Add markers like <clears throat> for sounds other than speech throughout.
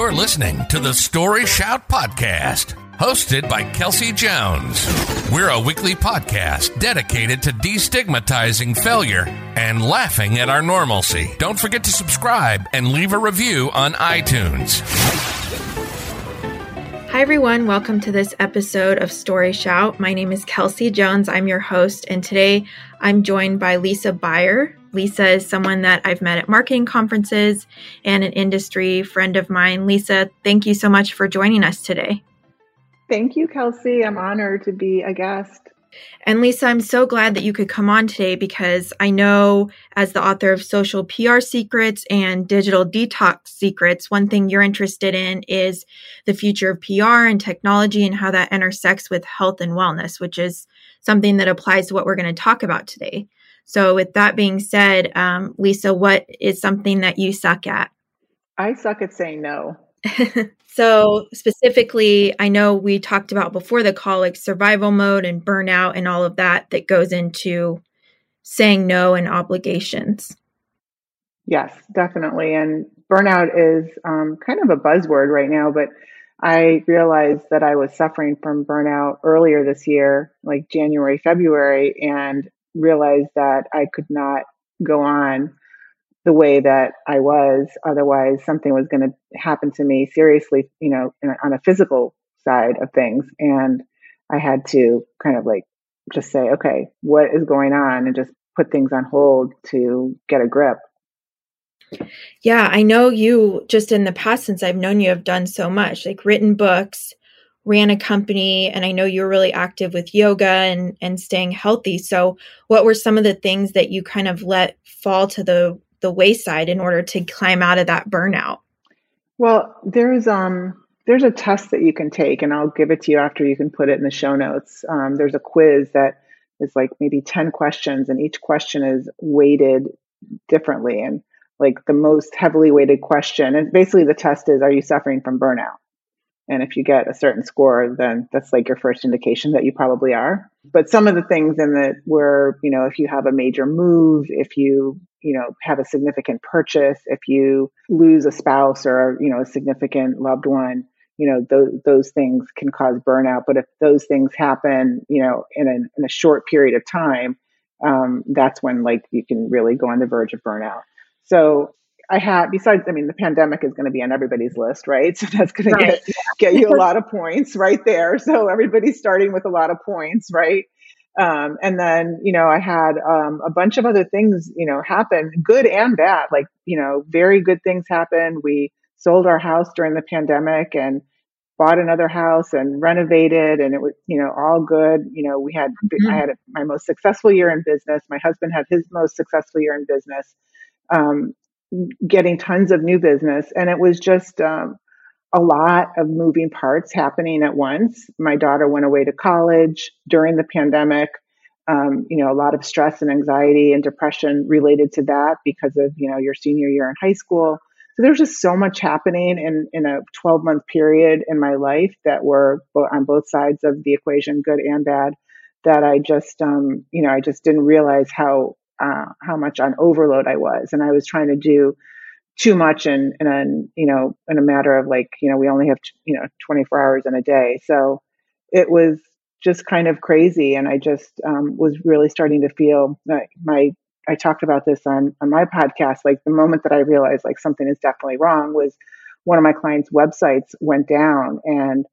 You're listening to the Story Shout Podcast, hosted by Kelsey Jones. We're a weekly podcast dedicated to destigmatizing failure and laughing at our normalcy. Don't forget to subscribe and leave a review on iTunes. Hi, everyone. Welcome to this episode of Story Shout. My name is Kelsey Jones. I'm your host, and today I'm joined by Lisa Buyer. Lisa is someone that I've met at marketing conferences and an industry friend of mine. Lisa, thank you so much for joining us today. Thank you, Kelsey. I'm honored to be a guest. And Lisa, I'm so glad that you could come on today because I know, as the author of Social PR Secrets and Digital Detox Secrets, one thing you're interested in is the future of PR and technology and how that intersects with health and wellness, which is something that applies to what we're going to talk about today. So, with that being said, um, Lisa, what is something that you suck at? I suck at saying no. <laughs> so, specifically, I know we talked about before the call, like survival mode and burnout and all of that that goes into saying no and obligations. Yes, definitely. And burnout is um, kind of a buzzword right now, but I realized that I was suffering from burnout earlier this year, like January, February, and realized that I could not go on the way that I was. Otherwise, something was going to happen to me seriously, you know, on a physical side of things. And I had to kind of like just say, okay, what is going on? And just put things on hold to get a grip. Yeah, I know you just in the past, since I've known you, have done so much like written books, ran a company, and I know you're really active with yoga and, and staying healthy. So, what were some of the things that you kind of let fall to the the wayside in order to climb out of that burnout? Well, there's um there's a test that you can take, and I'll give it to you after you can put it in the show notes. Um, there's a quiz that is like maybe 10 questions, and each question is weighted differently. And like the most heavily weighted question, and basically the test is Are you suffering from burnout? And if you get a certain score, then that's like your first indication that you probably are. But some of the things in that were, you know, if you have a major move, if you, you know, have a significant purchase, if you lose a spouse or, you know, a significant loved one, you know, those, those things can cause burnout. But if those things happen, you know, in a, in a short period of time, um, that's when like you can really go on the verge of burnout. So I had, besides, I mean, the pandemic is going to be on everybody's list, right? <laughs> So that's going right. to get, get you a lot of points right there. So everybody's starting with a lot of points, right? Um, and then, you know, I had um, a bunch of other things, you know, happen, good and bad. Like, you know, very good things happened. We sold our house during the pandemic and bought another house and renovated, and it was, you know, all good. You know, we had, mm-hmm. I had my most successful year in business. My husband had his most successful year in business. Um, getting tons of new business. And it was just um, a lot of moving parts happening at once. My daughter went away to college during the pandemic. Um, you know, a lot of stress and anxiety and depression related to that because of, you know, your senior year in high school. So there's just so much happening in, in a 12 month period in my life that were on both sides of the equation, good and bad, that I just, um, you know, I just didn't realize how uh, how much on overload I was, and I was trying to do too much in in a you know in a matter of like you know we only have you know 24 hours in a day, so it was just kind of crazy, and I just um, was really starting to feel like my I talked about this on on my podcast. Like the moment that I realized like something is definitely wrong was one of my clients' websites went down and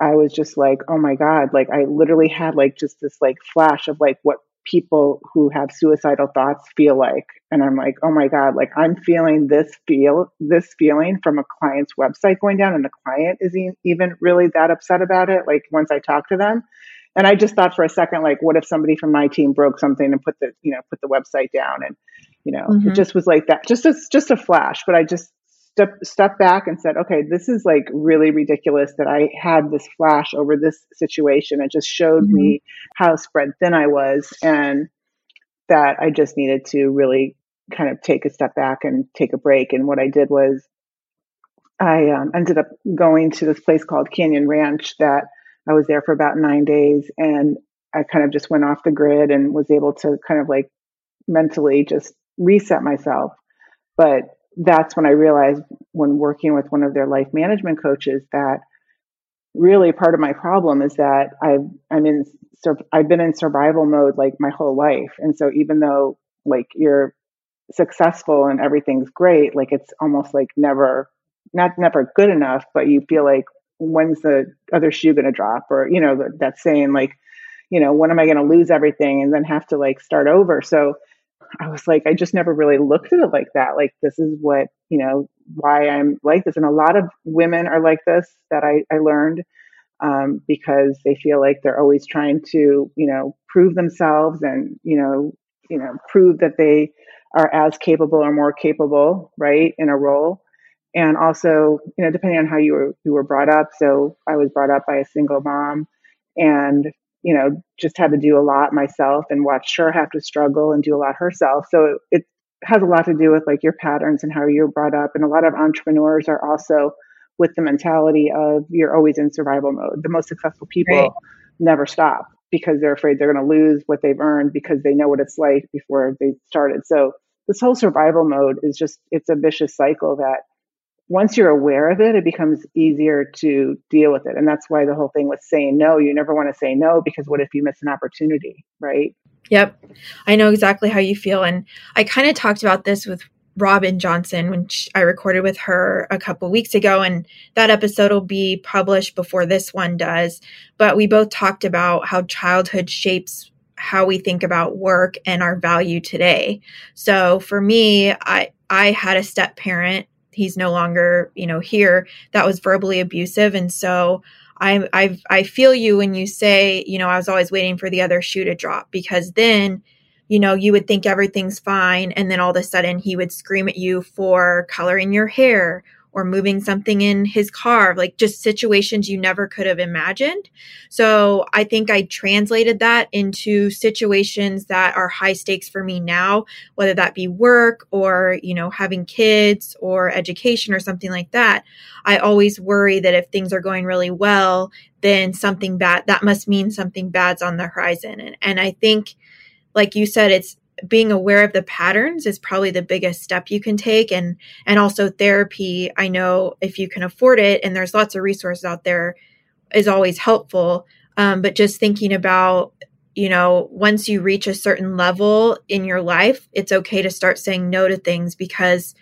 I was just like, oh my God, like I literally had like just this like flash of like what people who have suicidal thoughts feel like and i'm like oh my god like i'm feeling this feel this feeling from a client's website going down and the client isn't even really that upset about it like once i talk to them and i just thought for a second like what if somebody from my team broke something and put the you know put the website down and you know mm-hmm. it just was like that just a, just a flash but i just step step back and said, okay, this is like really ridiculous that I had this flash over this situation. It just showed mm-hmm. me how spread thin I was and that I just needed to really kind of take a step back and take a break. And what I did was I um, ended up going to this place called Canyon Ranch that I was there for about nine days and I kind of just went off the grid and was able to kind of like mentally just reset myself. But that's when I realized when working with one of their life management coaches that really part of my problem is that I've I'm in I've been in survival mode like my whole life, and so even though like you're successful and everything's great, like it's almost like never not never good enough, but you feel like when's the other shoe going to drop, or you know that saying like you know when am I going to lose everything and then have to like start over. So I was like, I just never really looked at it like that. Like, this is what, you know, why I'm like this. And a lot of women are like this that I, I learned um, because they feel like they're always trying to, you know, prove themselves and, you know, you know, prove that they are as capable or more capable, right, in a role. And also, you know, depending on how you were you were brought up. So I was brought up by a single mom, and you know, just had to do a lot myself and watch her have to struggle and do a lot herself. So it, has a lot to do with like your patterns and how you're brought up. And a lot of entrepreneurs are also with the mentality of you're always in survival mode. The most successful people right. never stop because they're afraid they're going to lose what they've earned because they know what it's like before they started. So this whole survival mode is just it's a vicious cycle that once you're aware of it, it becomes easier to deal with it. And that's why the whole thing with saying no, you never want to say no because what if you miss an opportunity, right? Yep. I know exactly how you feel. And I kind of talked about this with Robin Johnson when I recorded with her a couple weeks ago. And that episode will be published before this one does. But we both talked about how childhood shapes how we think about work and our value today. So for me, I, I had a step parent he's no longer you know here that was verbally abusive and so I, I I feel you when you say, you know, I was always waiting for the other shoe to drop because then, you know, you would think everything's fine. And then all of a sudden he would scream at you for coloring your hair or moving something in his car, like just situations you never could have imagined. So I think I translated that into situations that are high stakes for me now, whether that be work or, you know, having kids or education or something like that. I always worry that if things are going really well, then something bad, that must mean something bad's on the horizon. And, and I think, like you said, it's, being aware of the patterns is probably the biggest step you can take. And and also therapy i know if you can afford it and there's lots of resources out there is always helpful. Um, but just thinking about you know once you reach a certain level in your life it's okay to start saying no to things because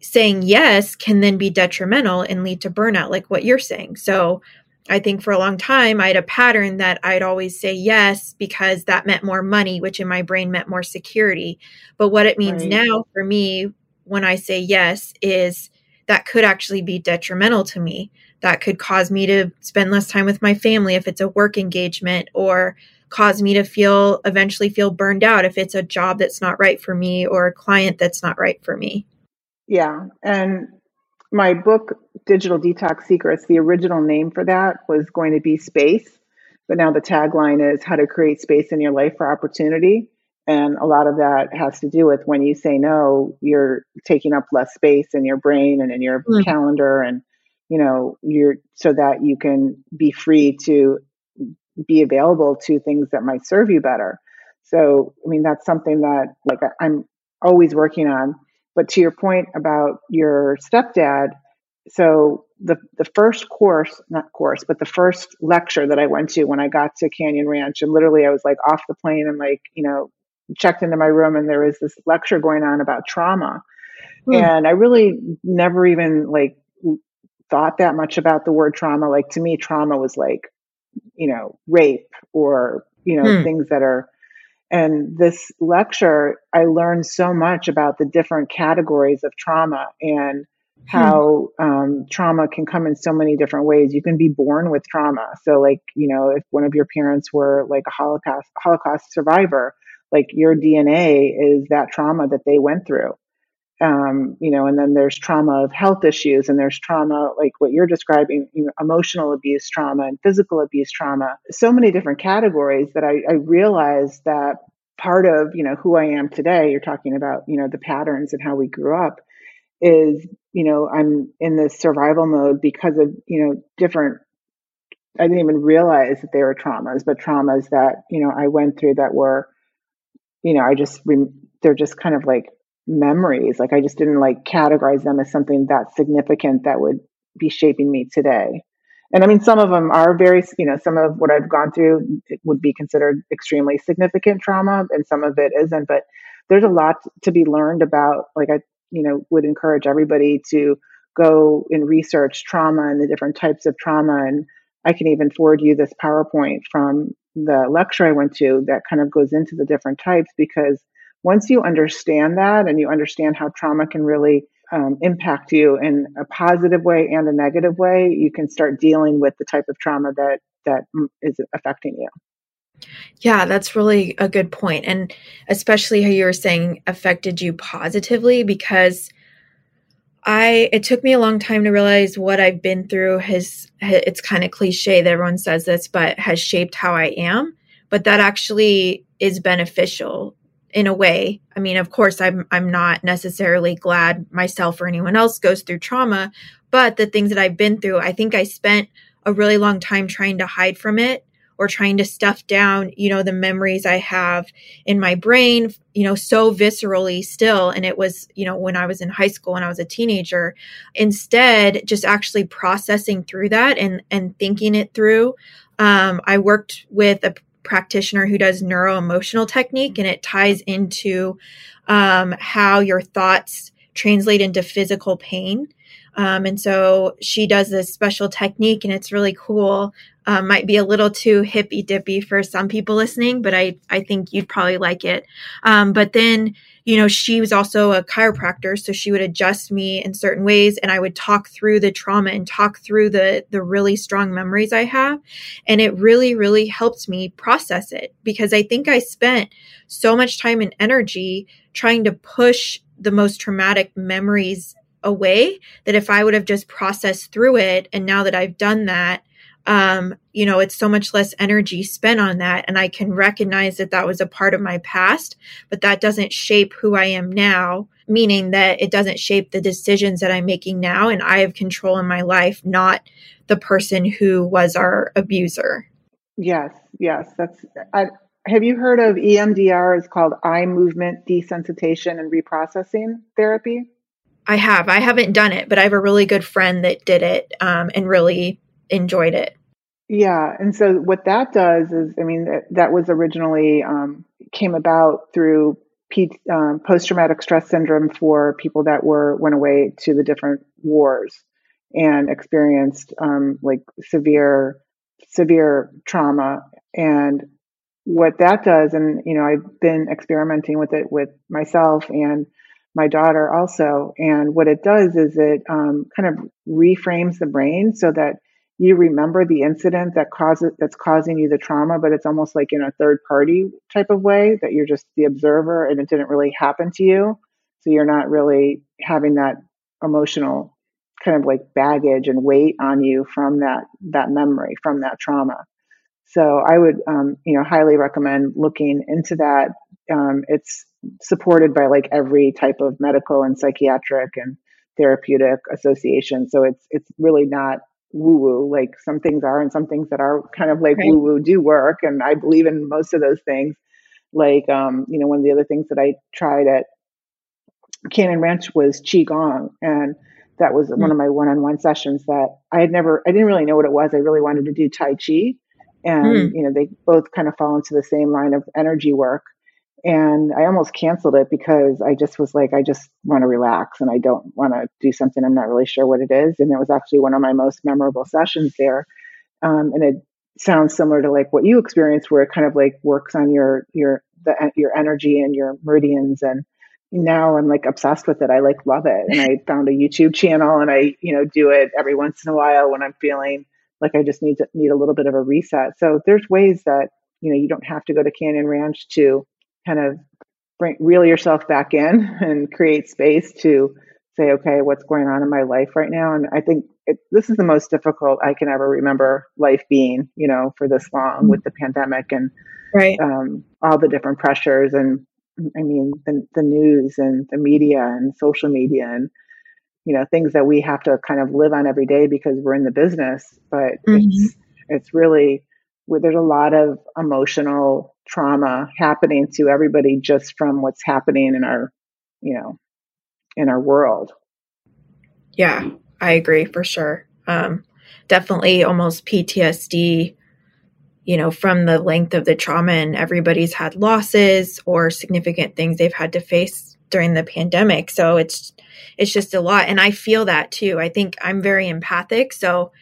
saying yes can then be detrimental and lead to burnout like what you're saying. So I think for a long time, I had a pattern that I'd always say yes because that meant more money, which in my brain meant more security. But what it means right. now for me when I say yes is that could actually be detrimental to me. That could cause me to spend less time with my family if it's a work engagement or cause me to feel eventually feel burned out if it's a job that's not right for me or a client that's not right for me. Yeah. And my book, Digital Detox Secrets, the original name for that was going to be Space. But now the tagline is How to Create Space in Your Life for Opportunity. And a lot of that has to do with when you say no, you're taking up less space in your brain and in your mm. calendar. And, you know, you're so that you can be free to be available to things that might serve you better. So, I mean, that's something that like I'm always working on but to your point about your stepdad, so the the first course, not course, but the first lecture that I went to when I got to Canyon Ranch, and literally I was like off the plane and like you know checked into my room, and there was this lecture going on about trauma, mm. and I really never even like thought that much about the word trauma. Like to me, trauma was like you know rape or you know mm. things that are and this lecture, I learned so much about the different categories of trauma and hmm. how um, trauma can come in so many different ways. You can be born with trauma. So, like, you know, if one of your parents were like a Holocaust Holocaust survivor, like your DNA is that trauma that they went through um, you know, and then there's trauma of health issues, and there's trauma like what you're describing, you know, emotional abuse trauma and physical abuse trauma. So many different categories that I, I realized that part of you know who I am today. You're talking about you know the patterns and how we grew up is you know I'm in this survival mode because of you know different. I didn't even realize that they were traumas, but traumas that you know I went through that were, you know, I just they're just kind of like memories. Like I just didn't like categorize them as something that significant that would be shaping me today. And I mean, some of them are very, you know, some of what I've gone through would be considered extremely significant trauma, and some of it isn't. But there's a lot to be learned about. Like I, you know, would encourage everybody to go and research trauma and the different types of trauma. And I can even forward you this PowerPoint from the lecture I went to that kind of goes into the different types because once you understand that and you understand how trauma can really um, impact you in a positive way and a negative way, you can start dealing with the type of trauma that that is affecting you. Yeah, that's really a good point. And especially how you were saying affected you positively because I it took me a long time to realize what I've been through has it's kind of cliche that everyone says this, but has shaped how I am. But that actually is beneficial in a way. I mean, of course, I'm I'm not necessarily glad myself or anyone else goes through trauma, but the things that I've been through, I think I spent a really long time trying to hide from it or trying to stuff down, you know, the memories I have in my brain, you know, so viscerally still. And it was, you know, when I was in high school and I was a teenager, instead, just actually processing through that and, and thinking it through. Um, I worked with a practitioner who does neuro emotional technique and it ties into um, how your thoughts translate into physical pain. Um, and so she does this special technique and it's really cool. Um, might be a little too hippy dippy for some people listening, but I, I think you'd probably like it. Um, but then you know, she was also a chiropractor, so she would adjust me in certain ways and I would talk through the trauma and talk through the the really strong memories I have, and it really really helped me process it because I think I spent so much time and energy trying to push the most traumatic memories away that if I would have just processed through it and now that I've done that um, you know, it's so much less energy spent on that. And I can recognize that that was a part of my past, but that doesn't shape who I am now, meaning that it doesn't shape the decisions that I'm making now. And I have control in my life, not the person who was our abuser. Yes, yes. That's, I, have you heard of EMDR? It's called eye movement desensitization and reprocessing therapy. I have. I haven't done it, but I have a really good friend that did it um, and really enjoyed it. Yeah, and so what that does is, I mean, that, that was originally um, came about through P, um, post-traumatic stress syndrome for people that were went away to the different wars and experienced um, like severe severe trauma and what that does and you know i've been experimenting with it with myself and my daughter also and what it does is it um, kind of reframes the brain so that you remember the incident that causes that's causing you the trauma but it's almost like in a third party type of way that you're just the observer and it didn't really happen to you. So you're not really having that emotional kind of like baggage and weight on you from that that memory from that trauma. So i would um, you know highly recommend looking into that. Um, it's supported by like every type of medical and psychiatric and therapeutic association. So it's it's really not woo woo. Like some things are, and some things that are kind of like right. woo woo do work. And I believe in most of those things. Like, um, you know, one of the other things that I tried at Canyon Ranch was Qigong. And that was mm-hmm. one of my one on one sessions that I had never, I didn't really know what it was. I really wanted to do Tai Chi. And, mm. you know, they both kind of fall into the same line of energy work and I almost canceled it because I just was like, I just want to relax and I don't want to do something I'm not really sure what it is. And it was actually one of my most memorable sessions there. Um, and it sounds similar to like what you experienced, where it kind of like works on your your the your energy and your meridians. And now I'm like obsessed with it. I like love it. And I <laughs> found a YouTube channel and I you know do it every once in a while when I'm feeling like I just need to need a little bit of a reset. So there's ways that you know you don't have to go to Canyon Ranch to kind of bring reel yourself back in <laughs> and create space to say, okay, what's going on in my life right now? And I think it, this is the most difficult I can ever remember life being, you know, for this long with the pandemic and right. um, all the different pressures and I mean the, the news and the media and social media and you know things that we have to kind of live on every day because we're in the business. But mm-hmm. it's it's really there's a lot of emotional trauma happening to everybody just from what's happening in our you know, in our world. Yeah, I agree for sure. Um, definitely almost PTSD, you know, from the length of the trauma, and everybody's had losses or significant things they've had to face during the pandemic. So it's it's just a lot, and I feel that too. I think I'm very empathic, so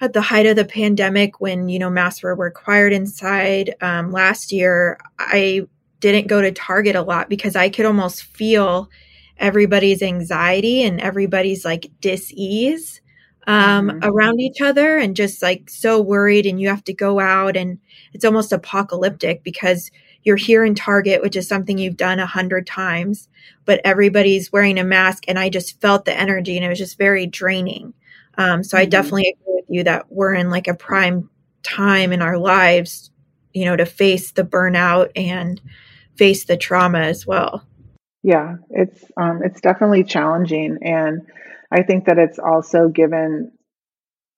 at the height of the pandemic when you know masks were required inside um, last year i didn't go to target a lot because i could almost feel everybody's anxiety and everybody's like dis-ease um, mm-hmm. around each other and just like so worried and you have to go out and it's almost apocalyptic because you're here in target which is something you've done a hundred times but everybody's wearing a mask and i just felt the energy and it was just very draining um, so mm-hmm. i definitely you that we're in like a prime time in our lives you know to face the burnout and face the trauma as well yeah, it's um, it's definitely challenging, and I think that it's also given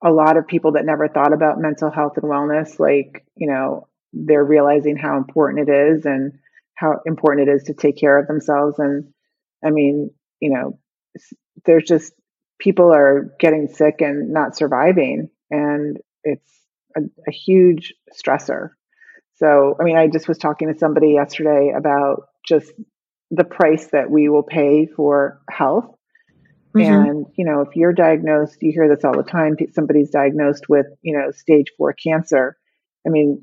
a lot of people that never thought about mental health and wellness, like you know, they're realizing how important it is and how important it is to take care of themselves. And I mean, you know, there's just people are getting sick and not surviving, and it's a, a huge stressor. So, I mean, I just was talking to somebody yesterday about just the price that we will pay for health. Mm-hmm. And, you know, if you're diagnosed, you hear this all the time, somebody's diagnosed with, you know, stage four cancer. I mean,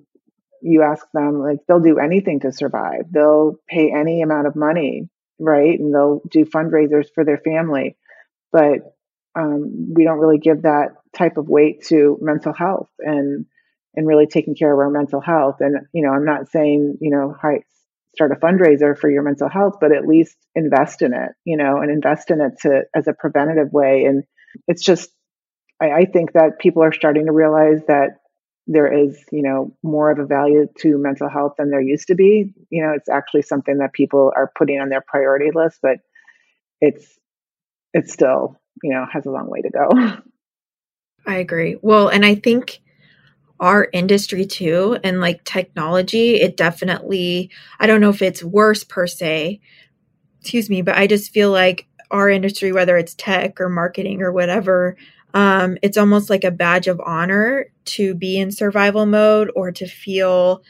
you ask them, like, they'll do anything to survive. They'll pay any amount of money, right? And they'll do fundraisers for their family. But um, we don't really give that type of weight to mental health and and really taking care of our mental health. And you know, I'm not saying you know start a fundraiser for your mental health, but at least invest in it, you know, and invest in it to as a preventative way. And it's just, I, I think that people are starting to realize that there is, you know, more of a value to mental health than there used to be. You know, it's actually something that people are putting on their priority list, but it's it's still, you know, has a long way to go. <laughs> I agree. Well, and I think our industry too and like technology it definitely i don't know if it's worse per se excuse me but i just feel like our industry whether it's tech or marketing or whatever um, it's almost like a badge of honor to be in survival mode or to feel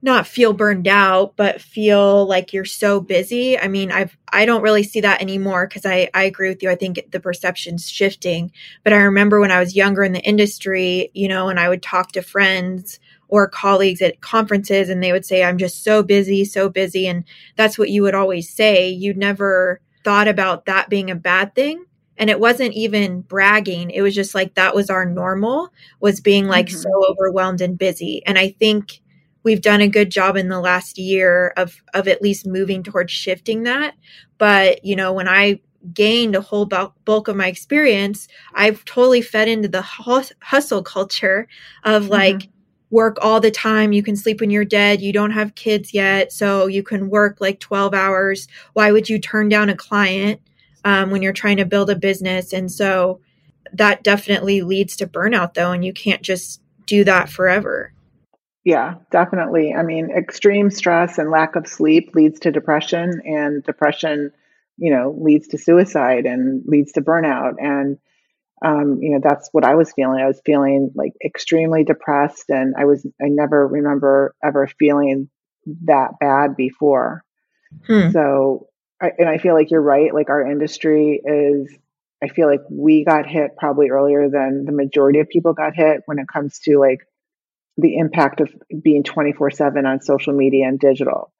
not feel burned out but feel like you're so busy. I mean i've i don't really see that anymore because i i agree with you. I think the perception's shifting. But i remember when i was younger in the industry you know and i would talk to friends or colleagues at conferences and they would say i'm just so busy so busy. And that's what you would always say. You never thought about that being a bad thing. And it wasn't even bragging. It was just like that was our normal was being like mm-hmm. so overwhelmed and busy. And i think we've done a good job in the last year of of at least moving towards shifting that. But you know when i gained a whole bulk of my experience i've totally fed into the hustle culture of mm-hmm. like mm-hmm. work all the time. You can sleep when you're dead. You don't have kids yet so you can work like 12 hours. Why would you turn down a client um, when you're trying to build a business? And so that definitely leads to burnout though and you can't just do that forever yeah, definitely. I mean, extreme stress and lack of sleep leads to depression, and depression, you know, leads to suicide and leads to burnout. And, um, you know, that's what I was feeling. I was feeling like extremely depressed, and I was, I never remember ever feeling that bad before. Hmm. So, I, and I feel like you're right. Like, our industry is, I feel like we got hit probably earlier than the majority of people got hit when it comes to like the impact of being 24 7 on social media and digital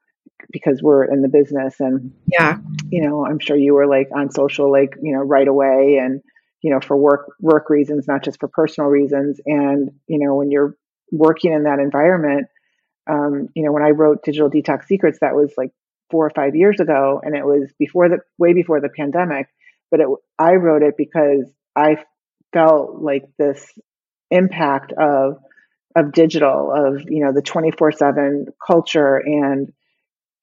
because we're in the business and yeah. you know i'm sure you were like on social like you know right away and you know for work work reasons not just for personal reasons. And you know when you're working in that environment um, you know when i wrote digital detox secrets that was like four or five years ago and it was before the way before the pandemic but it, i wrote it because i felt like this impact of of digital of you know the 24 7 culture and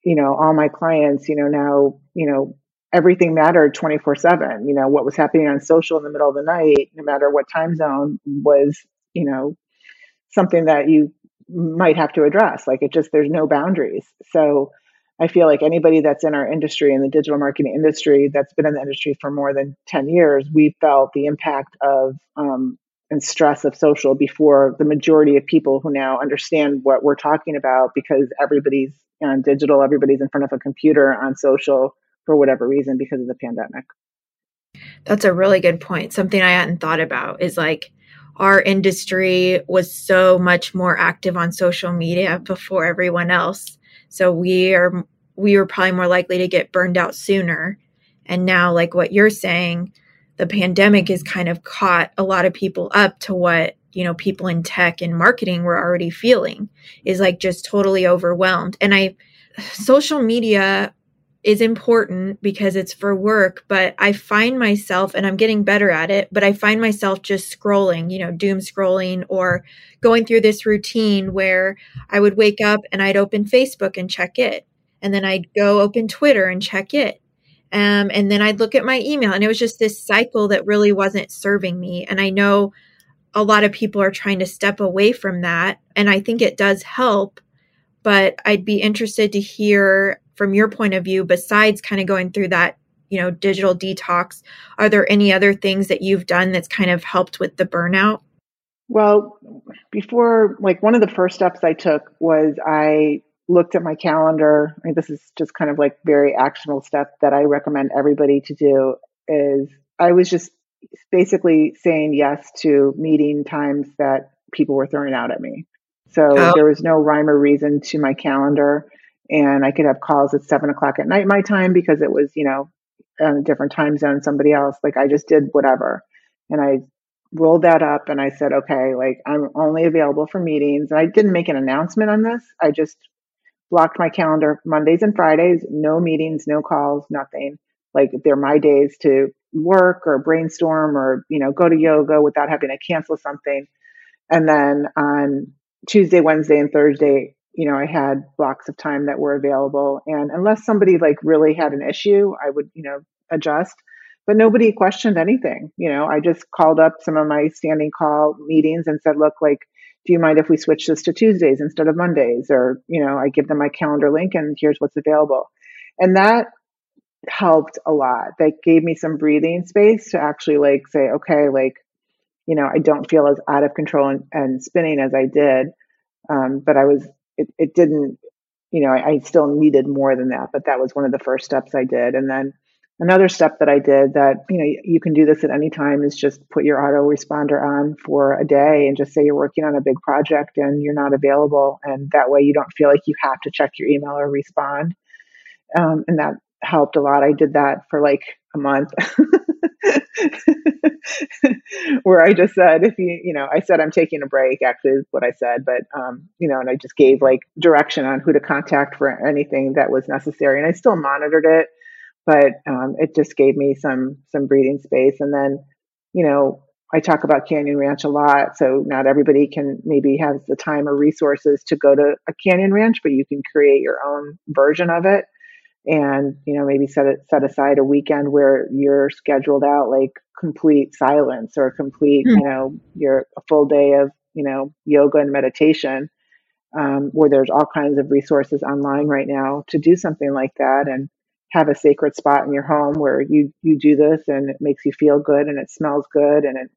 you know all my clients you know now you know everything mattered 24 7 you know what was happening on social in the middle of the night no matter what time zone was you know something that you might have to address. Like it just there's no boundaries. So I feel like anybody that's in our industry, in the digital marketing industry, that's been in the industry for more than 10 years, we felt the impact of um, and stress of social before the majority of people who now understand what we're talking about because everybody's on digital, everybody's in front of a computer on social for whatever reason because of the pandemic. That's a really good point. Something I hadn't thought about is like our industry was so much more active on social media before everyone else. So we are we were probably more likely to get burned out sooner. And now like what you're saying, the pandemic has kind of caught a lot of people up to what you know people in tech and marketing were already feeling is like just totally overwhelmed and i social media is important because it's for work, but I find myself, and I'm getting better at it, but I find myself just scrolling, you know, doom scrolling or going through this routine where I would wake up and I'd open Facebook and check it. And then I'd go open Twitter and check it. Um, and then I'd look at my email. And it was just this cycle that really wasn't serving me. And I know a lot of people are trying to step away from that. And I think it does help. But I'd be interested to hear from your point of view, besides kind of going through that, you know, digital detox, are there any other things that you've done that's kind of helped with the burnout? Well, before, like one of the first steps I took was I looked at my calendar. I mean, this is just kind of like very actionable stuff that I recommend everybody to do is I was just basically saying yes to meeting times that people were throwing out at me. So oh. there was no rhyme or reason to my calendar and I could have calls at seven o'clock at night my time because it was, you know, a different time zone, somebody else. Like I just did whatever. And I rolled that up and I said, okay, like I'm only available for meetings. And I didn't make an announcement on this. I just blocked my calendar Mondays and Fridays, no meetings, no calls, nothing. Like they're my days to work or brainstorm or, you know, go to yoga without having to cancel something. And then on Tuesday, Wednesday, and Thursday, you know, I had blocks of time that were available. And unless somebody like really had an issue, I would, you know, adjust. But nobody questioned anything. You know, I just called up some of my standing call meetings and said, look, like, do you mind if we switch this to Tuesdays instead of Mondays? Or, you know, I give them my calendar link and here's what's available. And that helped a lot. That gave me some breathing space to actually like say, okay, like, you know, I don't feel as out of control and, and spinning as I did. Um, but I was it, it didn't, you know, I, I still needed more than that, but that was one of the first steps I did. And then another step that I did that, you know, you can do this at any time is just put your autoresponder on for a day and just say you're working on a big project and you're not available. And that way you don't feel like you have to check your email or respond. Um, and that helped a lot. I did that for like a month. <laughs> where I just said, if you, you know, I said I'm taking a break, actually is what I said, but, um, you know, and I just gave like direction on who to contact for anything that was necessary. And I still monitored it, but um, it just gave me some, some breathing space. And then, you know, I talk about Canyon Ranch a lot. So not everybody can maybe have the time or resources to go to a Canyon Ranch, but you can create your own version of it and you know maybe set it set aside a weekend where you're scheduled out like complete silence or complete mm. you know your a full day of you know yoga and meditation um, where there's all kinds of resources online right now to do something like that and have a sacred spot in your home where you you do this and it makes you feel good and it smells good and it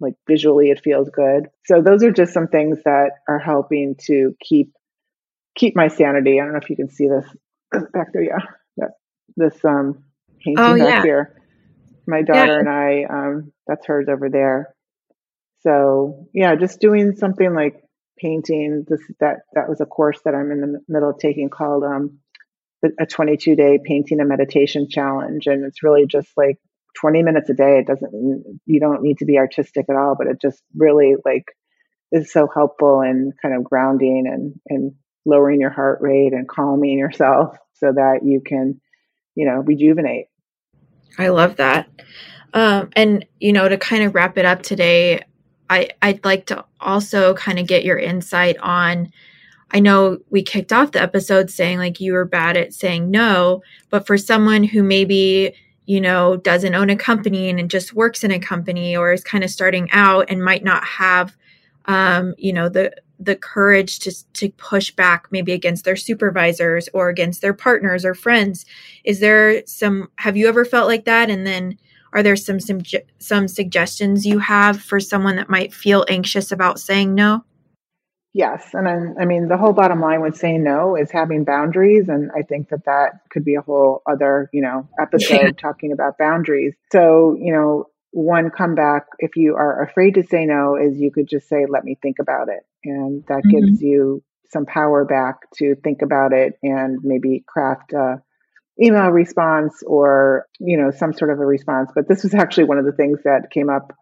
like visually it feels good so those are just some things that are helping to keep keep my sanity i don't know if you can see this <clears throat> back there, yeah. This um, painting oh, back yeah. here. My daughter yeah. and I, um, that's hers over there. So yeah, just doing something like painting. This that that was a course that I'm in the middle of taking called um, a 22 day painting and meditation challenge, and it's really just like 20 minutes a day. It doesn't you don't need to be artistic at all, but it just really like is so helpful and kind of grounding and and lowering your heart rate and calming yourself so that you can, you know, rejuvenate. I love that. Um, and, you know, to kind of wrap it up today, I, I'd like to also kind of get your insight on. I know we kicked off the episode saying like you were bad at saying no, but for someone who maybe, you know, doesn't own a company and just works in a company or is kind of starting out and might not have, um, you know, the the courage to to push back maybe against their supervisors or against their partners or friends is there some have you ever felt like that? And then are there some some some suggestions you have for someone that might feel anxious about saying no yes and I, I mean the whole bottom line with saying no is having boundaries and i think that that could be a whole other you know episode yeah. <laughs> talking about boundaries so you know one comeback if you are afraid to say no is you could just say let me think about it and that mm-hmm. gives you some power back to think about it and maybe craft a email response or you know some sort of a response but this was actually one of the things that came up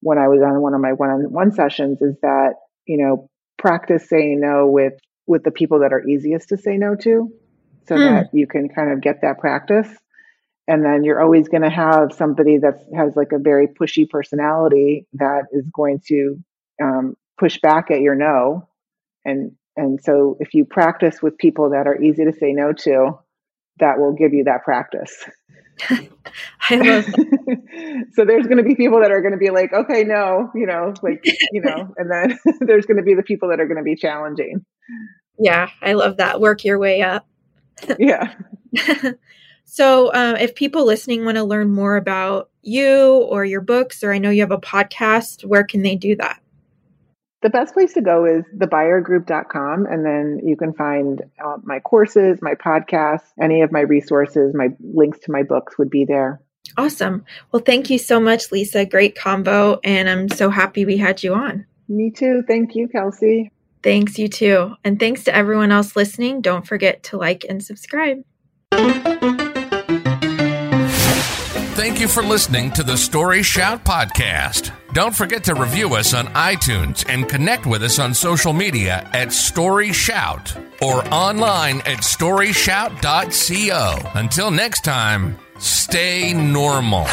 when i was on one of my one-on-one sessions is that you know practice saying no with with the people that are easiest to say no to so hmm. that you can kind of get that practice. And then you're always going to have somebody that has like a very pushy personality that is going to um, push back at your no. And and so if you practice with people that are easy to say no to that will give you that practice <laughs> I love <laughs> so there's going to be people that are going to be like, okay, no, you know, like, you know, and then <laughs> there's going to be the people that are going to be challenging. Yeah, I love that. Work your way up. yeah. So, uh, if people listening want to learn more about you or your books, or I know you have a podcast, where can they do that? The best place to go is thebuyergroup.com, and then you can find uh, my courses, my podcasts, any of my resources, my links to my books would be there. Awesome. Well, thank you so much, Lisa. Great combo, and I'm so happy we had you on. Me too. Thank you, Kelsey. Thanks, you too. And thanks to everyone else listening. Don't forget to like and subscribe. Thank you for listening to the Story Shout podcast. Don't forget to review us on iTunes and connect with us on social media at Story Shout or online at storyshout.co. Until next time, stay normal.